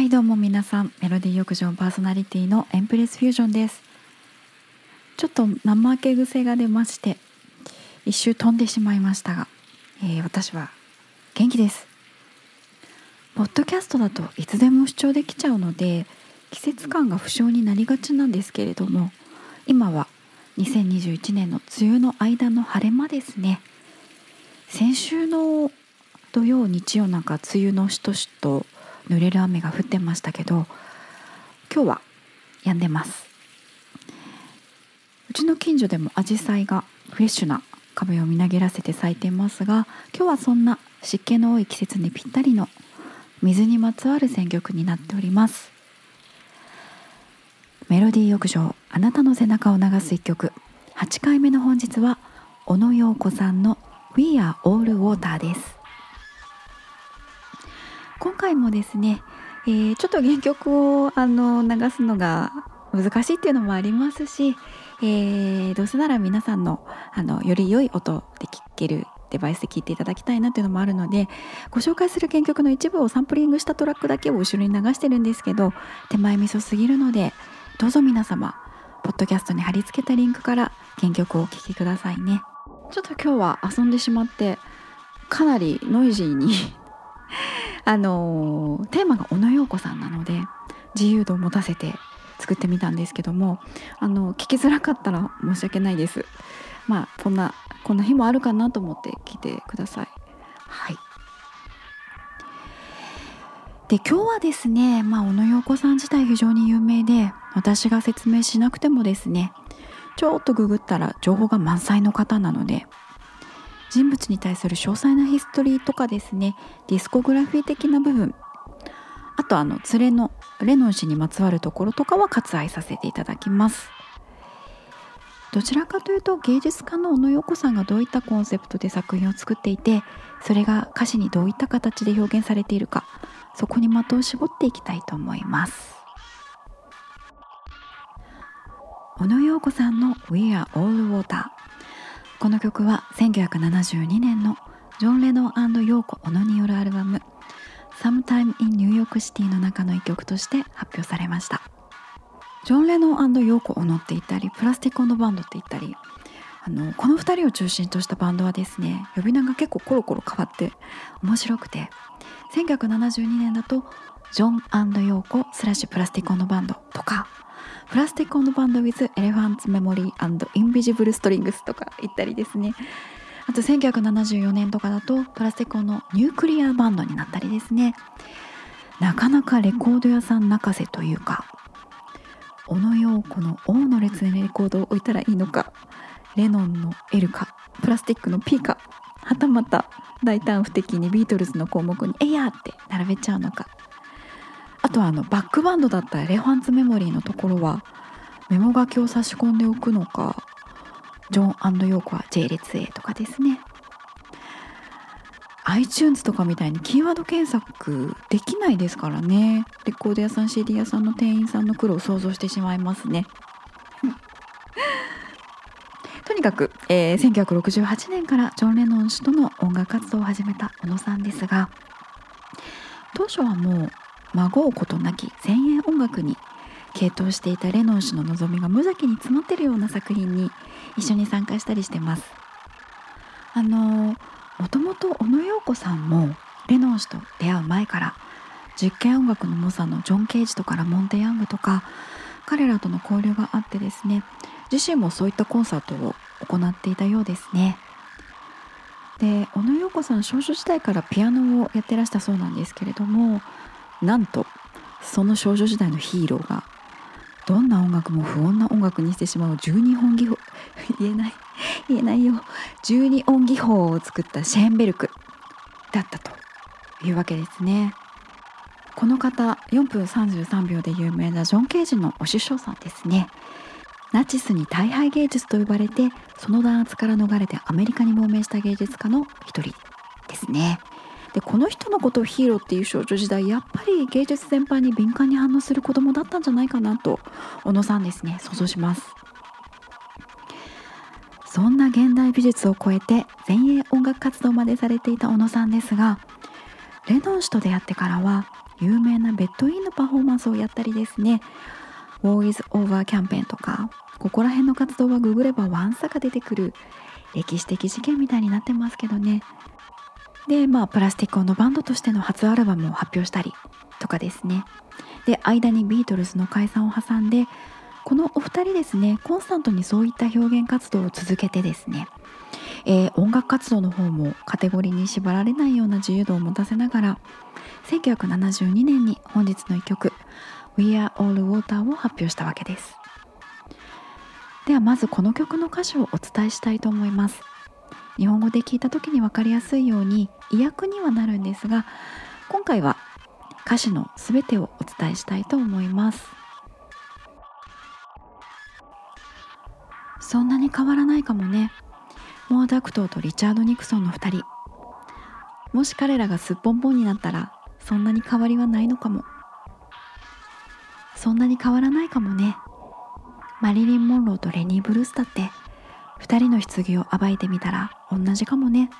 はいどうも皆さんメロディー浴場パーソナリティのエンプレスフュージョンです。ちょっと怠け癖が出まして一周飛んでしまいましたが、えー、私は元気です。ポッドキャストだといつでも視聴できちゃうので季節感が不詳になりがちなんですけれども今は2021年の梅雨の間の晴れ間ですね。先週の土曜日曜なんか梅雨のしとしと濡れる雨が降ってましたけど今日は止んでます。うちの近所でもアジサイがフレッシュな壁をみなぎらせて咲いてますが今日はそんな湿気の多い季節にぴったりの水にまつわる選曲になっております。メロディー浴場あなたの背中を流す一曲。8回目の本日は小野陽子さんの We are all water です。今回もですね、えー、ちょっと原曲をあの流すのが難しいっていうのもありますし、えー、どうせなら皆さんのあのより良い音で聴けるデバイスで聴いていただきたいなっていうのもあるのでご紹介する原曲の一部をサンプリングしたトラックだけを後ろに流してるんですけど手前味噌すぎるのでどうぞ皆様ポッドキャストに貼り付けたリンクから原曲をお聴きくださいね。ちょっと今日は遊んでしまってかなりノイジーに あのテーマが小野洋子さんなので自由度を持たせて作ってみたんですけどもあの聞きづらかったら申し訳ないです。まあこんなこんな日もあるかなと思って聞いてください。はい。で今日はですね、まあ、小野洋子さん自体非常に有名で私が説明しなくてもですねちょっとググったら情報が満載の方なので人物に対する詳細なヒストリーとかですねディスコグラフィー的な部分あとあの連れのレノン氏にまつわるところとかは割愛させていただきます。どちらかというと芸術家の小野洋子さんがどういったコンセプトで作品を作っていてそれが歌詞にどういった形で表現されているかそこに的を絞っていきたいと思います。小野洋子さんの「We Are All Water」この曲は1972年のジョン・レノンヨーコ・オノによるアルバム「Sometime in New York City」の中の一曲として発表されました。ジョン・レノンヨーコ・オノって言ったりプラスティック・オノバンドって言ったりあのこの2人を中心としたバンドはですね呼び名が結構コロコロ変わって面白くて1972年だとジョンヨーコスラッシュプラスティック・オノバンドとかプラスティックオンバンド with Elephants Memory and Invisible Strings とか言ったりですねあと1974年とかだとプラスティックのニュークリアバンドになったりですねなかなかレコード屋さん泣かせというか小野洋子の O の列にレコードを置いたらいいのかレノンの L かプラスティックの P かはたまた大胆不敵にビートルズの項目に「えや!」って並べちゃうのかあとはあのバックバンドだったエレファンツメモリーのところはメモ書きを差し込んでおくのかジョンヨークは J 列 A とかですね。iTunes とかみたいにキーワード検索できないですからね。レコード屋さん CD 屋さんの店員さんの苦労を想像してしまいますね。とにかく、えー、1968年からジョン・レノン氏との音楽活動を始めた小野さんですが当初はもう孫うことなき前衛音楽に傾倒していたレノン氏の望みが無邪気に詰まってるような作品に一緒に参加したりしてます。あのもともと小野洋子さんもレノン氏と出会う前から実験音楽の猛者のジョン・ケージとかラモンテ・ヤングとか彼らとの交流があってですね自身もそういったコンサートを行っていたようですね。で小野洋子さん少女時代からピアノをやってらしたそうなんですけれどもなんとその少女時代のヒーローがどんな音楽も不穏な音楽にしてしまう12本技法 言えない言えないよ。12音技法を作ったシェーンベルクだったというわけですね。この方4分33秒で有名なジョン・ケージのお師匠さんですね。ナチスに大敗芸術と呼ばれてその弾圧から逃れてアメリカに亡命した芸術家の一人ですね。でこの人のことをヒーローっていう少女時代やっぱり芸術全般に敏感に反応する子供だったんじゃないかなと小野さんですね。想像します。そんな現代美術を超えて前衛音楽活動までされていた小野さんですがレノン氏と出会ってからは有名なベッドインのパフォーマンスをやったりですね。War is Over キャンペーンとかここら辺の活動はググればわんさか出てくる歴史的事件みたいになってますけどね。でまあプラスティックオノバンドとしての初アルバムを発表したりとかですね。で間にビートルズの解散を挟んでこのお二人ですねコンスタントにそういった表現活動を続けてですね、えー、音楽活動の方もカテゴリーに縛られないような自由度を持たせながら1972年に本日の一曲「We Are All Water」を発表したわけです。ではまずこの曲の歌詞をお伝えしたいと思います。日本語で聞いた時に分かりやすいように意訳にはなるんですが今回は歌詞の全てをお伝えしたいと思います。そんなに変わらないかもね。モアダクトーとリチャード・ニクソンの2人。もし彼らがすっぽんぽんになったらそんなに変わりはないのかも。そんなに変わらないかもね。マリリン・モンローとレニー・ブルースだって2人の棺を暴いてみたら同じかもね。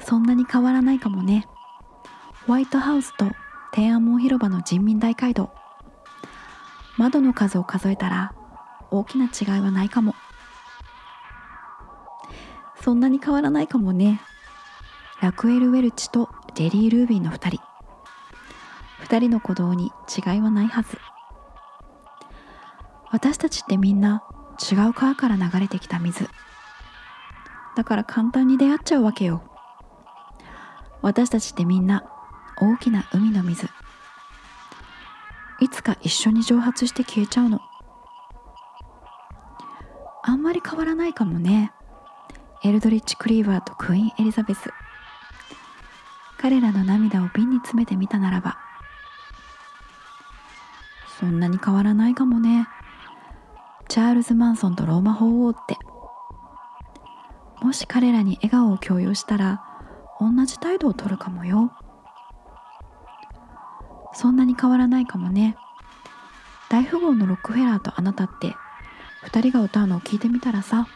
そんなに変わらないかもね。ホワイトハウスと天安門広場の人民大会堂窓の数を数えたら大きな違いはないかも。そんなに変わらないかもね。ラクエル・ウェルチとジェリー・ルービーの2人。2人の鼓動に違いはないはず。私たちってみんな違う川から流れてきた水。だから簡単に出会っちゃうわけよ。私たちってみんな大きな海の水。いつか一緒に蒸発して消えちゃうの。あんまり変わらないかもね。エルドリッチ・クリーバーとクイーン・エリザベス。彼らの涙を瓶に詰めてみたならば。そんなに変わらないかもね。チャールズ・マンソンとローマ法王って。もし彼らに笑顔を強要したら同じ態度をとるかもよ。そんなに変わらないかもね。大富豪のロックフェラーとあなたって2人が歌うのを聞いてみたらさ。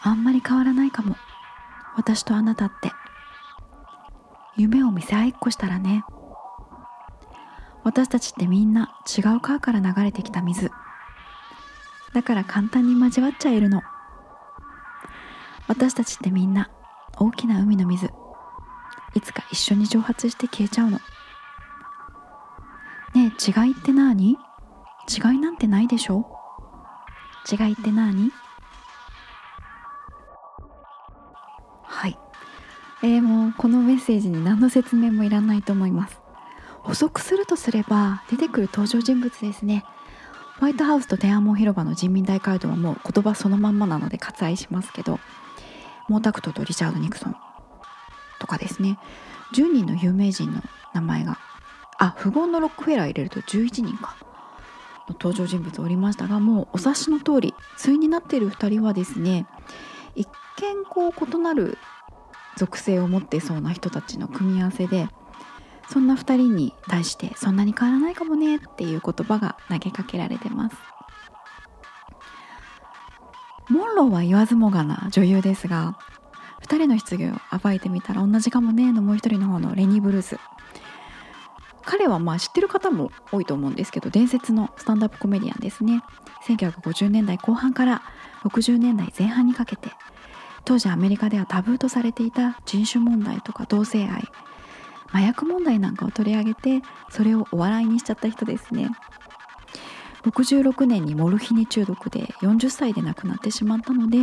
あんまり変わらないかも。私とあなたって。夢を見せ合いっこしたらね。私たちってみんな違う川から流れてきた水。だから簡単に交わっちゃえるの。私たちってみんな大きな海の水いつか一緒に蒸発して消えちゃうの。ねえ違いって何違いなんてないでしょ？違いって何はい。えー、もうこのメッセージに何の説明もいらないと思います。補足するとすれば出てくる登場人物ですね。ホワイトハウスと天安門広場の人民大会堂はもう言葉そのまんまなので割愛しますけど毛沢東とリチャード・ニクソンとかですね。10人の有名人の名前があ富豪のロックフェラー入れると11人かの登場人物おりましたがもうお察しの通り対になっている2人はですね一見こう異なる属性を持ってそうな人たちの組み合わせでそんな2人に対してそんなに変わらないかもねっていう言葉が投げかけられてます。モンローは言わずもがな女優ですが2人の棺を暴いてみたら同じかもねのもう一人の方のレニー・ブルース。彼はまあ知ってる方も多いと思うんですけど伝説のスタンダップコメディアンですね。1950年代後半から60年代前半にかけて当時アメリカではタブーとされていた人種問題とか同性愛麻薬問題なんかを取り上げてそれをお笑いにしちゃった人ですね66年にモルヒネ中毒で40歳で亡くなってしまったので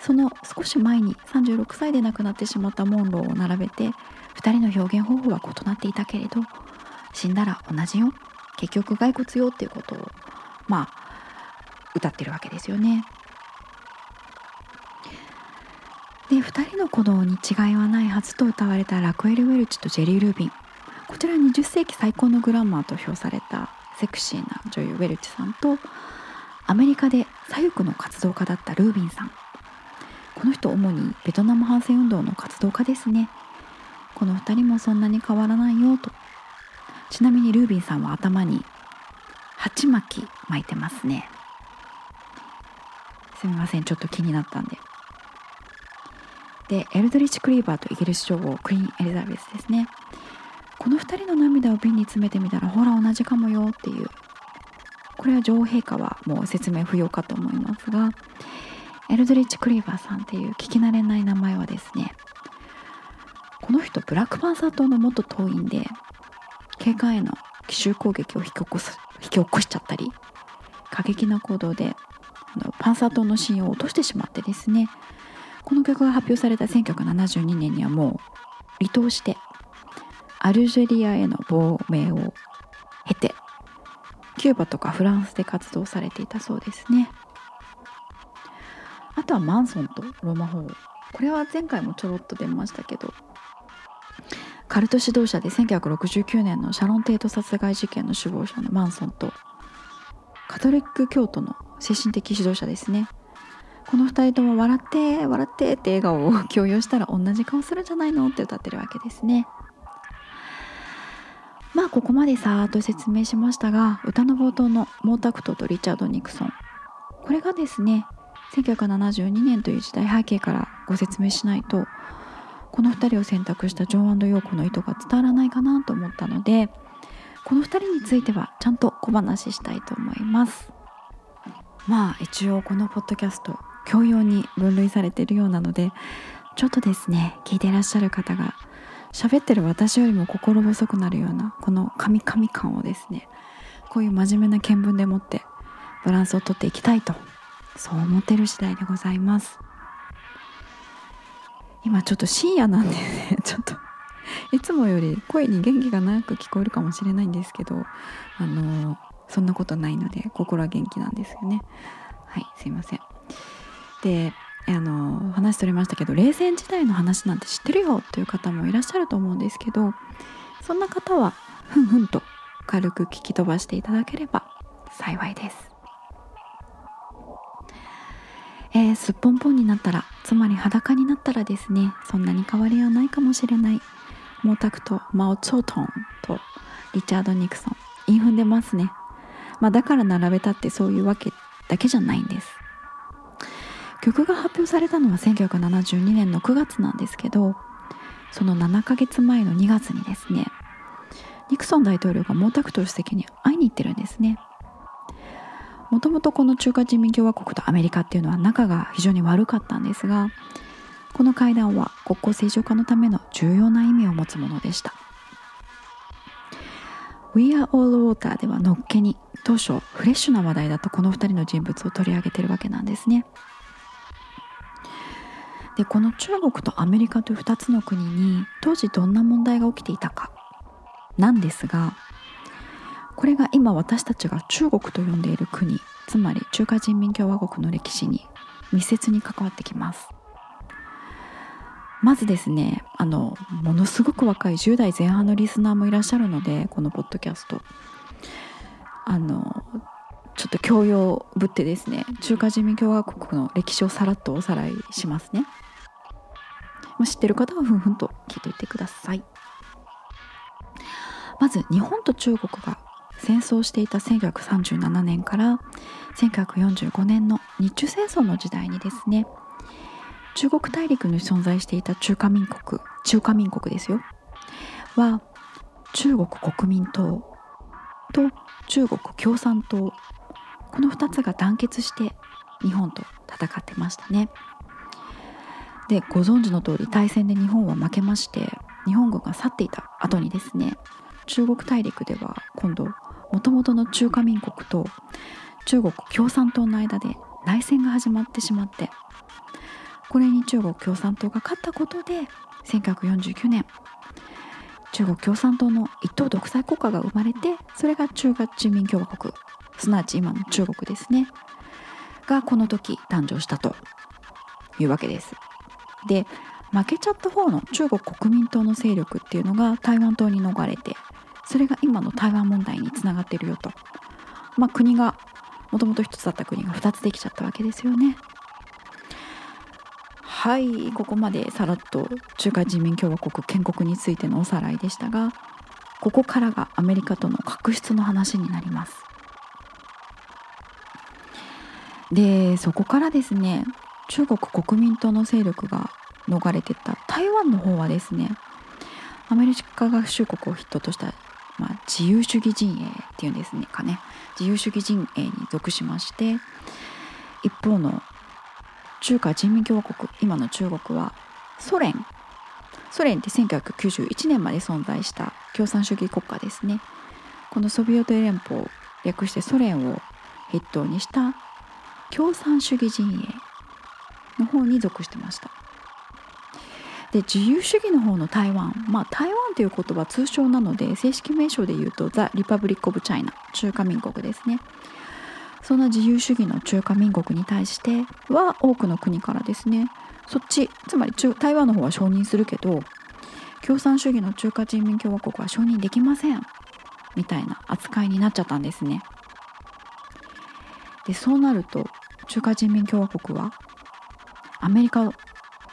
その少し前に36歳で亡くなってしまったモンローを並べて2人の表現方法は異なっていたけれど死んだら同じよ結局骸骨よっていうことをまあ歌ってるわけですよね。で2人の鼓動に違いはないはずと歌われたラクエル・ウェルチとジェリー・ルービン。こちら20世紀最高のグランマーと評されたセクシーな女優ウェルチさんとアメリカで左翼の活動家だったルービンさん。この人主にベトナム反戦運動の活動家ですね。この2人もそんなに変わらないよと。ちなみにルービンさんは頭に鉢巻き巻いてますね。すみませんちょっと気になったんで。でエルドリッチ・クリーバーとイギリス女王クイーン・エリザベスですね。この2人の涙を瓶に詰めてみたらほら同じかもよっていう。これは女王陛下はもう説明不要かと思いますがエルドリッチ・クリーバーさんっていう聞き慣れない名前はですねこの人ブラックパンサー党の元党員で警官への奇襲攻撃を引き起こす引き起こしちゃったり過激な行動であのパンサー党の信用を落としてしまってですねこの曲が発表された1972年にはもう離党してアルジェリアへの亡命を経てキューバとかフランスで活動されていたそうですね。あとはマンソンとローマ法。王これは前回もちょろっと出ましたけどカルト指導者で1969年のシャロン・テイト殺害事件の首謀者のマンソンとカトリック教徒の精神的指導者ですね。この2人とも笑って笑ってって笑顔を 強要したら同じ顔するんじゃないのって歌ってるわけですね。まあここまでさーっと説明しましたが歌の冒頭のモータクトとリチャード・ニクソン。これがですね1972年という時代背景からご説明しないとこの2人を選択したジョンヨーコの意図が伝わらないかなと思ったのでこの2人についてはちゃんと小話したいと思います。まあ一応このポッドキャスト教養に分類されているようなのでちょっとですね聞いていらっしゃる方が喋ってる私よりも心細くなるようなこのカミカミ感をですねこういう真面目な見聞でもってバランスをとっていきたいとそう思ってる次第でございます。今ちょっと深夜なんでね ちょっといつもより声に元気がなく聞こえるかもしれないんですけどあのそんなことないので心は元気なんですよね。はいすいません。であの話それましたけど冷戦時代の話なんて知ってるよという方もいらっしゃると思うんですけどそんな方はふんふんと軽く聞き飛ばしていただければ幸いです。えー、すっぽんぽんになったらつまり裸になったらですねそんなに変わりはないかもしれない。毛沢東マオ・チョートンとリチャード・ニクソン韻踏んでますね、まあ、だから並べたってそういうわけだけじゃないんです。曲が発表されたのは1972年の9月なんですけどその7ヶ月前の2月にですねニクソン大統領が毛沢東主席に会いに行ってるんですね。もともとこの中華人民共和国とアメリカっていうのは仲が非常に悪かったんですがこの会談は国交正常化のための重要な意味を持つものでした。We Are All Water ではのっけに当初フレッシュな話題だとこの2人の人物を取り上げてるわけなんですね。でこの中国とアメリカという2つの国に当時どんな問題が起きていたか。なんですがこれが今私たちが中国と呼んでいる国つまり中華人民共和国の歴史に密接に関わってきます。まずですねあのものすごく若い10代前半のリスナーもいらっしゃるのでこのポッドキャスト。あのちょっと教養ぶってですね中華人民共和国の歴史をさらっとおさらいしますね。ま知ってる方はふんふんと聞いておいてください。まず日本と中国が戦争していた1937年から1945年の日中戦争の時代にですね中国大陸に存在していた中華民国中華民国ですよは中国国民党と中国共産党この2つが団結して日本と戦ってましたね。でご存知の通り大戦で日本は負けまして日本軍が去っていた後にですね中国大陸では今度もともとの中華民国と中国共産党の間で内戦が始まってしまってこれに中国共産党が勝ったことで1949年中国共産党の一党独裁国家が生まれてそれが中華人民共和国すなわち今の中国ですね。がこの時誕生したというわけです。で負けちゃった方の中国国民党の勢力っていうのが台湾島に逃れてそれが今の台湾問題につながってるよと。まあ国がもともと一つだった国が2つできちゃったわけですよね。はいここまでさらっと中華人民共和国建国についてのおさらいでしたがここからがアメリカとの確執の話になります。でそこからですね中国国民党の勢力が逃れてった台湾の方はですねアメリカ合衆国を筆頭とした、まあ、自由主義陣営っていうんですねかね自由主義陣営に属しまして一方の中華人民共和国今の中国はソ連。ソ連って1991年まで存在した共産主義国家ですね。このソビエト連邦略してソ連を筆頭にした共産主義陣営の方に属してました。で自由主義の方の台湾まあ台湾という言葉通称なので正式名称で言うとザ・リパブリック・オブ・チャイナ中華民国ですね。そんな自由主義の中華民国に対しては多くの国からですねそっちつまり台湾の方は承認するけど共産主義の中華人民共和国は承認できませんみたいな扱いになっちゃったんですね。でそうなると中華人民共和国はアメリカを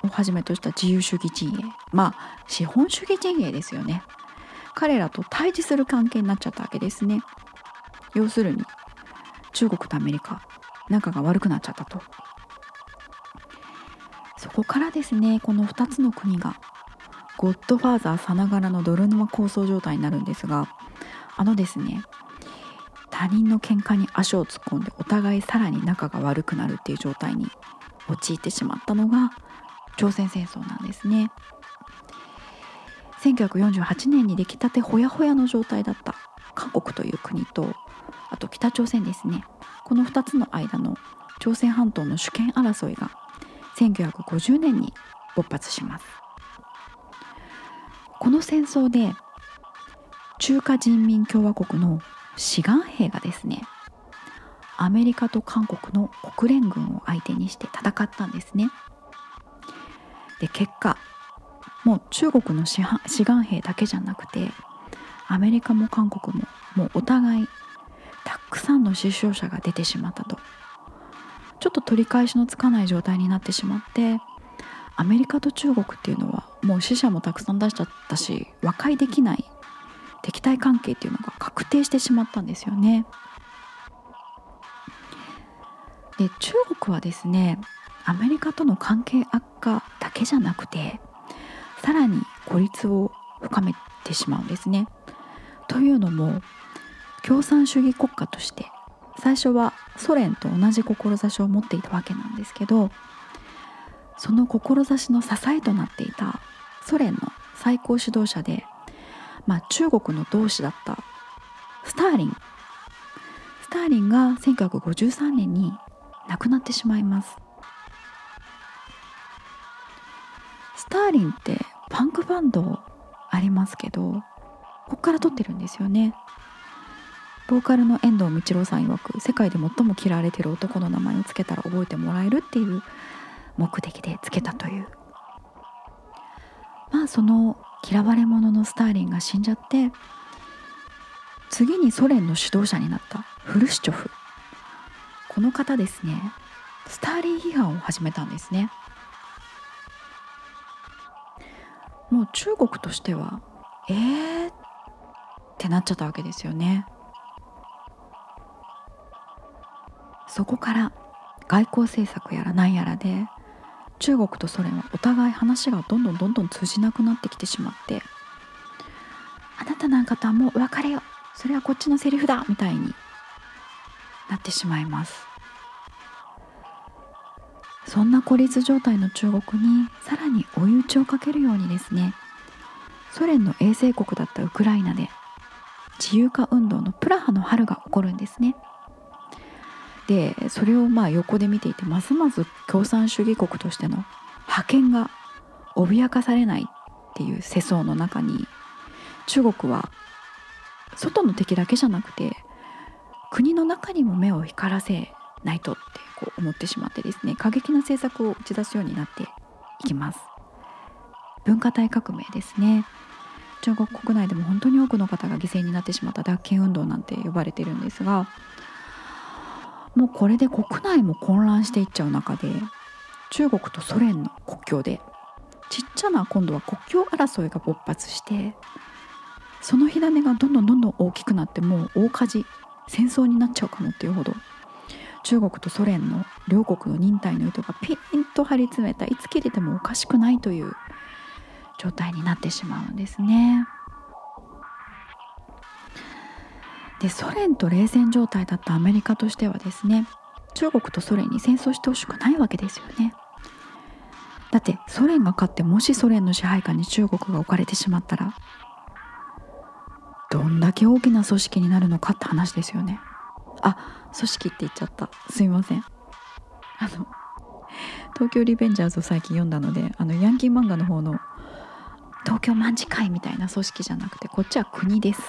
はじめとした自由主義陣営まあ資本主義陣営ですよね。彼らと対峙する関係になっちゃったわけですね。要するに中国とアメリカ仲が悪くなっちゃったと。そこからですねこの2つの国がゴッドファーザーさながらの泥沼構想状態になるんですがあのですね他人の喧嘩に足を突っ込んでお互いさらに仲が悪くなるっていう状態に陥ってしまったのが朝鮮戦争なんですね。1948年に出来たてほやほやの状態だった韓国という国とあと北朝鮮ですね。この2つの間の朝鮮半島の主権争いが1950年に勃発します。この戦争で中華人民共和国の志願兵がですねアメリカと韓国の国連軍を相手にして戦ったんですね。で結果もう中国の志願兵だけじゃなくてアメリカも韓国ももうお互いたくさんの死傷者が出てしまったと。ちょっと取り返しのつかない状態になってしまってアメリカと中国っていうのはもう死者もたくさん出しちゃったし和解できない敵対関係っていうのが確定してしまったんですよね。で中国はですねアメリカとの関係悪化だけじゃなくてさらに孤立を深めてしまうんですね。というのも共産主義国家として最初はソ連と同じ志を持っていたわけなんですけどその志の支えとなっていたソ連の最高指導者で、まあ、中国の同志だった。スターリン。スターリンが1953年に亡くなってしまいます。スターリンってパンクバンドありますけどここから撮ってるんですよね。ボーカルの遠藤道郎さん曰く世界で最も嫌われてる男の名前を付けたら覚えてもらえるっていう目的でつけたという。まあその嫌われ者のスターリンが死んじゃって次にソ連の指導者になったフルシチョフ。この方ですね。スターリン批判を始めたんですね。もう中国としてはえーってなっちゃったわけですよね。そこから外交政策やら何やらで中国とソ連はお互い話がどんどんどんどん通じなくなってきてしまってあなたなんかとはもう別れよそれはこっちのセリフだみたいになってしまいます。そんな孤立状態の中国にさらに追い打ちをかけるようにですねソ連の衛星国だったウクライナで自由化運動のプラハの春が起こるんですね。でそれをまあ横で見ていてますます共産主義国としての覇権が脅かされないっていう世相の中に中国は外の敵だけじゃなくて国の中にも目を光らせないとってこう思ってしまってですね過激な政策を打ち出すようになっていきます。文化大革命ですね。中国国内でも本当に多くの方が犠牲になってしまった脱権運動なんて呼ばれてるんですがもうこれで国内も混乱していっちゃう中で中国とソ連の国境でちっちゃな今度は国境争いが勃発してその火種がどんどんどんどん大きくなってもう大火事戦争になっちゃうかもっていうほど中国とソ連の両国の忍耐の糸がピンと張り詰めたいつ切れてもおかしくないという状態になってしまうんですね。でソ連と冷戦状態だったアメリカとしてはですね中国とソ連に戦争してほしくないわけですよね。だってソ連が勝ってもしソ連の支配下に中国が置かれてしまったらどんだけ大きな組織になるのかって話ですよね。あ組織って言っちゃったすいません。あの東京リベンジャーズを最近読んだのであのヤンキー漫画の方の東京卍会みたいな組織じゃなくてこっちは国です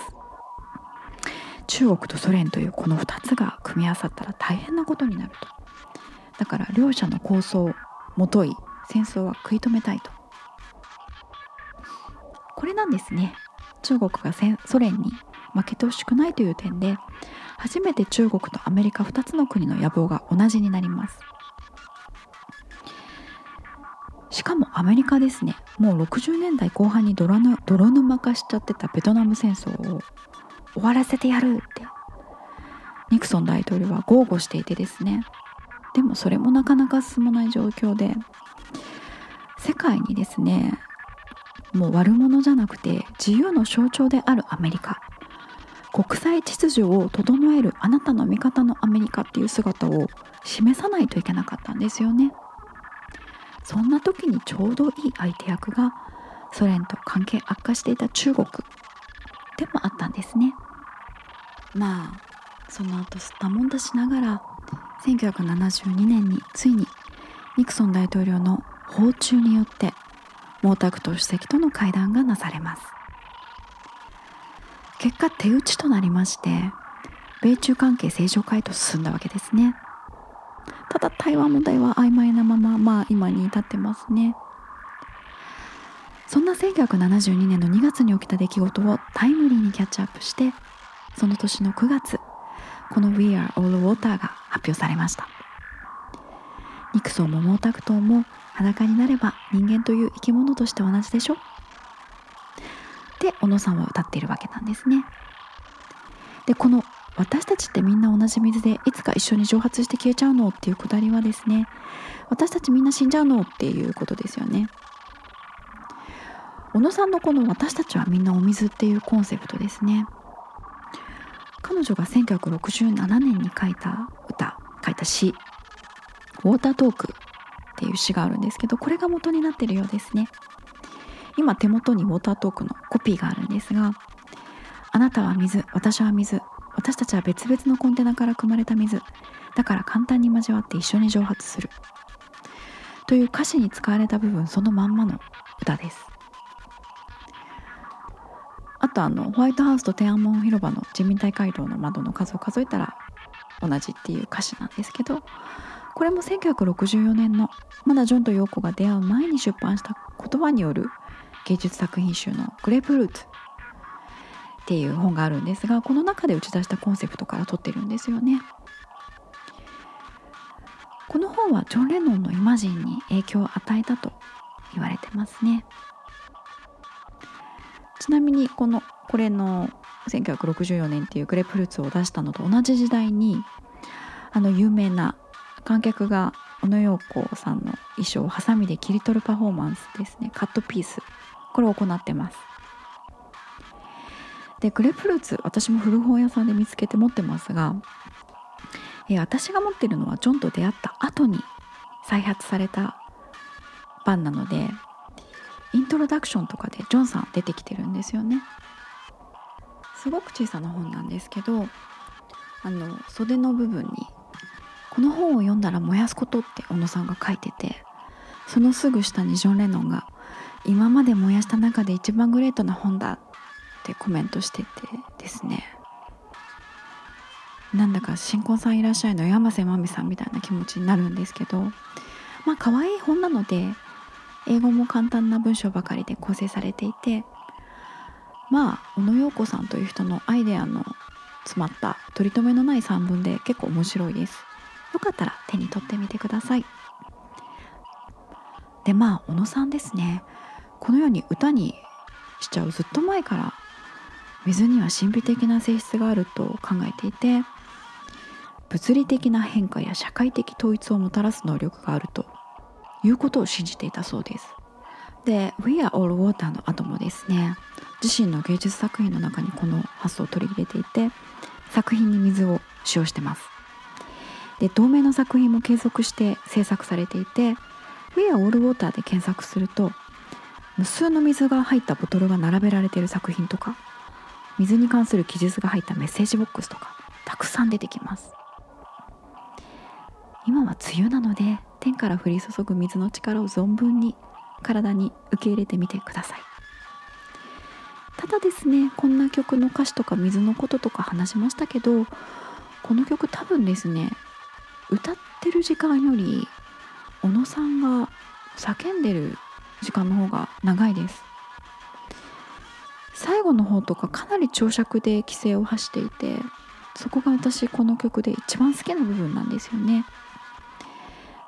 中国とソ連というこの2つが組み合わさったら大変なことになると。だから両者の構想をもとい戦争は食い止めたいと。これなんですね。中国がソ連に負けてほしくないという点で初めて中国とアメリカ2つの国の野望が同じになります。しかもアメリカですね。もう60年代後半に泥沼化しちゃってたベトナム戦争を終わらせてやるって。ニクソン大統領は豪語していてですね。でもそれもなかなか進まない状況で世界にですねもう悪者じゃなくて自由の象徴であるアメリカ。国際秩序を整えるあなたの味方のアメリカっていう姿を示さないといけなかったんですよね。そんな時にちょうどいい相手役がソ連と関係悪化していた中国。でもあったんですね。まあその後吸ったもんだしながら1972年についにニクソン大統領の訪中によって毛沢東主席との会談がなされます。結果手打ちとなりまして米中関係正常化へと進んだわけですね。ただ台湾問題は曖昧なまままあ今に至ってますね。そんな1972年の2月に起きた出来事をタイムリーにキャッチアップしてその年の9月この We Are All Water が発表されました。ニクソンも毛沢東も裸になれば人間という生き物として同じでしょ？で小野さんは歌っているわけなんですね。でこの私たちってみんな同じ水でいつか一緒に蒸発して消えちゃうの？っていうくだりはですね私たちみんな死んじゃうの？っていうことですよね。小野さんのこの「私たちはみんなお水」っていうコンセプトですね。彼女が1967年に書いた歌書いた詩「ウォータートーク」っていう詩があるんですけどこれが元になってるようですね。今手元にウォータートークのコピーがあるんですがあなたは水私は水私たちは別々のコンテナから汲まれた水だから簡単に交わって一緒に蒸発する。という歌詞に使われた部分そのまんまの歌です。とあのホワイトハウスと天安門広場の人民大会堂の窓の数を数えたら同じっていう歌詞なんですけどこれも1964年のまだジョンとヨーコが出会う前に出版した言葉による芸術作品集の「グレープフルーツ」っていう本があるんですがこの中で打ち出したコンセプトから取ってるんですよね。この本はジョン・レノンのイマジンに影響を与えたと言われてますね。ちなみにこのこれの1964年っていうグレープフルーツを出したのと同じ時代にあの有名な観客が小野洋子さんの衣装をハサミで切り取るパフォーマンスですね。カットピース。これを行ってます。でグレープフルーツ私も古本屋さんで見つけて持ってますが、え私が持ってるのはジョンと出会った後に再発された版なのでイントロダクションとかでジョンさん出てきてるんですよね。すごく小さな本なんですけどあの袖の部分にこの本を読んだら燃やすことって小野さんが書いててそのすぐ下にジョン・レノンが今まで燃やした中で一番グレートな本だってコメントしててですね。なんだか新婚さんいらっしゃいの山瀬まみさんみたいな気持ちになるんですけどまあ可愛い本なので英語も簡単な文章ばかりで構成されていてまあ小野洋子さんという人のアイデアの詰まった取り留めのない散文で結構面白いです。よかったら手に取ってみてください。でまあ小野さんですね。このように歌にしちゃうずっと前から水には神秘的な性質があると考えていて物理的な変化や社会的統一をもたらす能力があるということを信じていたそうです。で「We Are All Water」の後もですね自身の芸術作品の中にこの発想を取り入れていて作品に水を使用してます。で同名の作品も継続して制作されていて「We Are All Water」で検索すると無数の水が入ったボトルが並べられている作品とか水に関する記述が入ったメッセージボックスとかたくさん出てきます。今は梅雨なので天から降り注ぐ水の力を存分に体に受け入れてみてください。ただですねこんな曲の歌詞とか水のこととか話しましたけどこの曲多分ですね歌ってる時間より小野さんが叫んでる時間の方が長いです。最後の方とかかなり長尺で規制を発していてそこが私この曲で一番好きな部分なんですよね。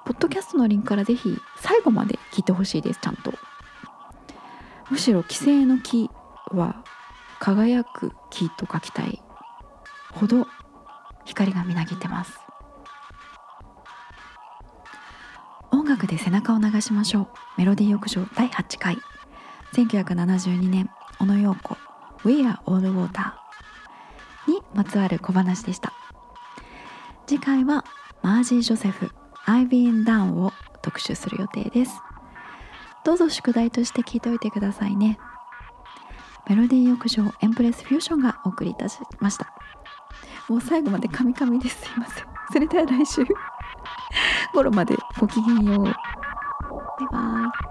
ポッドキャストのリンクからぜひ最後まで聞いてほしいですちゃんと。むしろ規制の木は輝く木と書きたいほど光がみなぎってます。音楽で背中を流しましょう。メロディー浴場第8回。1972年小野陽子 We Are All Water にまつわる小話でした。次回はマージー・ジョセフ I've been down を特集する予定です。どうぞ宿題として聞いておいてくださいね。メロディー浴場エンプレスフュージョンがお送りいたしました。もう最後までカミカミです。すいません。それでは来週。頃までごきげんよう。バイバイ。